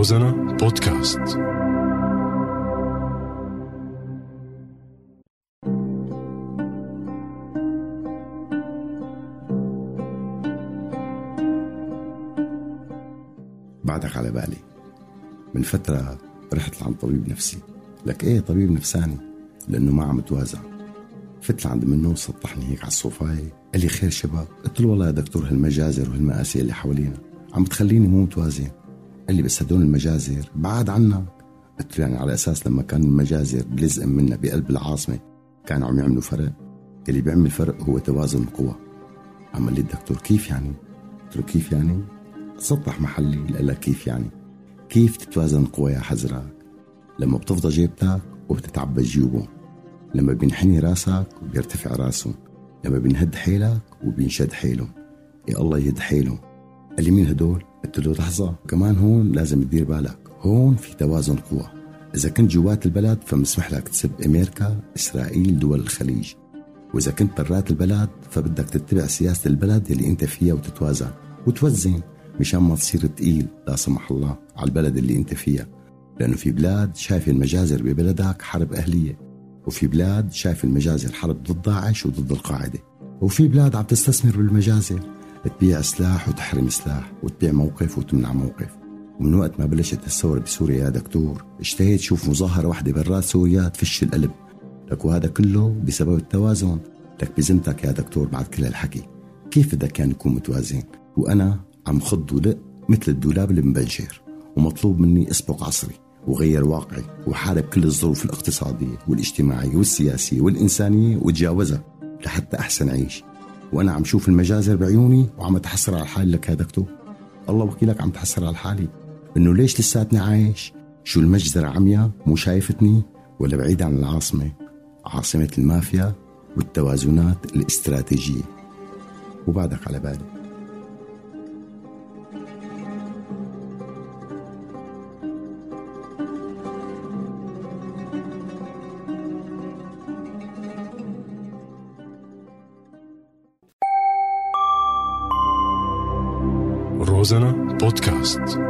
روزانا بودكاست. بعدك على بالي من فترة رحت لعند طبيب نفسي. لك إيه طبيب نفساني؟ لأنه ما عم توازن فت لعند منه سطحني هيك على الصوفاي. قال لي خير شباب قلت له والله يا دكتور هالمجازر وهالمآسي اللي حوالينا عم تخليني مو متوازن. قال لي بس هدول المجازر بعد عنك قلت له يعني على أساس لما كان المجازر بلزق منا بقلب العاصمة كانوا عم يعملوا فرق. قال لي بيعمل فرق هو توازن القوى. عم لي الدكتور كيف يعني؟ قلت له كيف يعني؟ سطح محلي قال لك كيف يعني. كيف تتوازن القوى يا حزرك لما بتفضى جيبتك وبتتعبى جيوبهم. لما بينحني راسك وبيرتفع راسهم. لما بينهد حيلك وبينشد حيلهم. يا الله يهد حيلهم. قال لي مين هدول؟ قلت له لحظة. كمان هون لازم تدير بالك. هون في توازن قوى إذا كنت جوات البلد فمسمح لك تسب أمريكا إسرائيل دول الخليج. وإذا كنت برات البلد فبدك تتبع سياسة البلد اللي أنت فيها وتتوازن. وتوزن مشان ما تصير تقيل لا سمح الله على البلد اللي أنت فيها. لأنه في بلاد شايف المجازر ببلدك حرب أهلية. وفي بلاد شايف المجازر حرب ضد داعش وضد القاعدة. وفي بلاد عم تستثمر بالمجازر. تبيع سلاح وتحرم سلاح وتبيع موقف وتمنع موقف. ومن وقت ما بلشت الثورة بسوريا يا دكتور اشتهيت شوف مظاهرة واحدة برات سوريا تفش القلب. لك وهذا كله بسبب التوازن. لك بزمتك يا دكتور بعد كل هالحكي. كيف بدك كان يكون متوازن؟ وأنا عم خض ولق مثل الدولاب اللي مبنشر ومطلوب مني أسبق عصري. وغير واقعي. وحارب كل الظروف الاقتصادية والإجتماعية والسياسية والإنسانية وتجاوزها لحتى أحسن عيش. وأنا عم شوف المجازر بعيوني وعم أتحسر على حالي لك يا دكتور الله وكيلك عم تحسر على حالي. إنه ليش لساتني عايش؟ شو المجزرة عمياء مو شايفتني ولا بعيد عن العاصمة؟ عاصمة المافيا والتوازنات الاستراتيجية. وبعدك على بالي. Ozana podcast.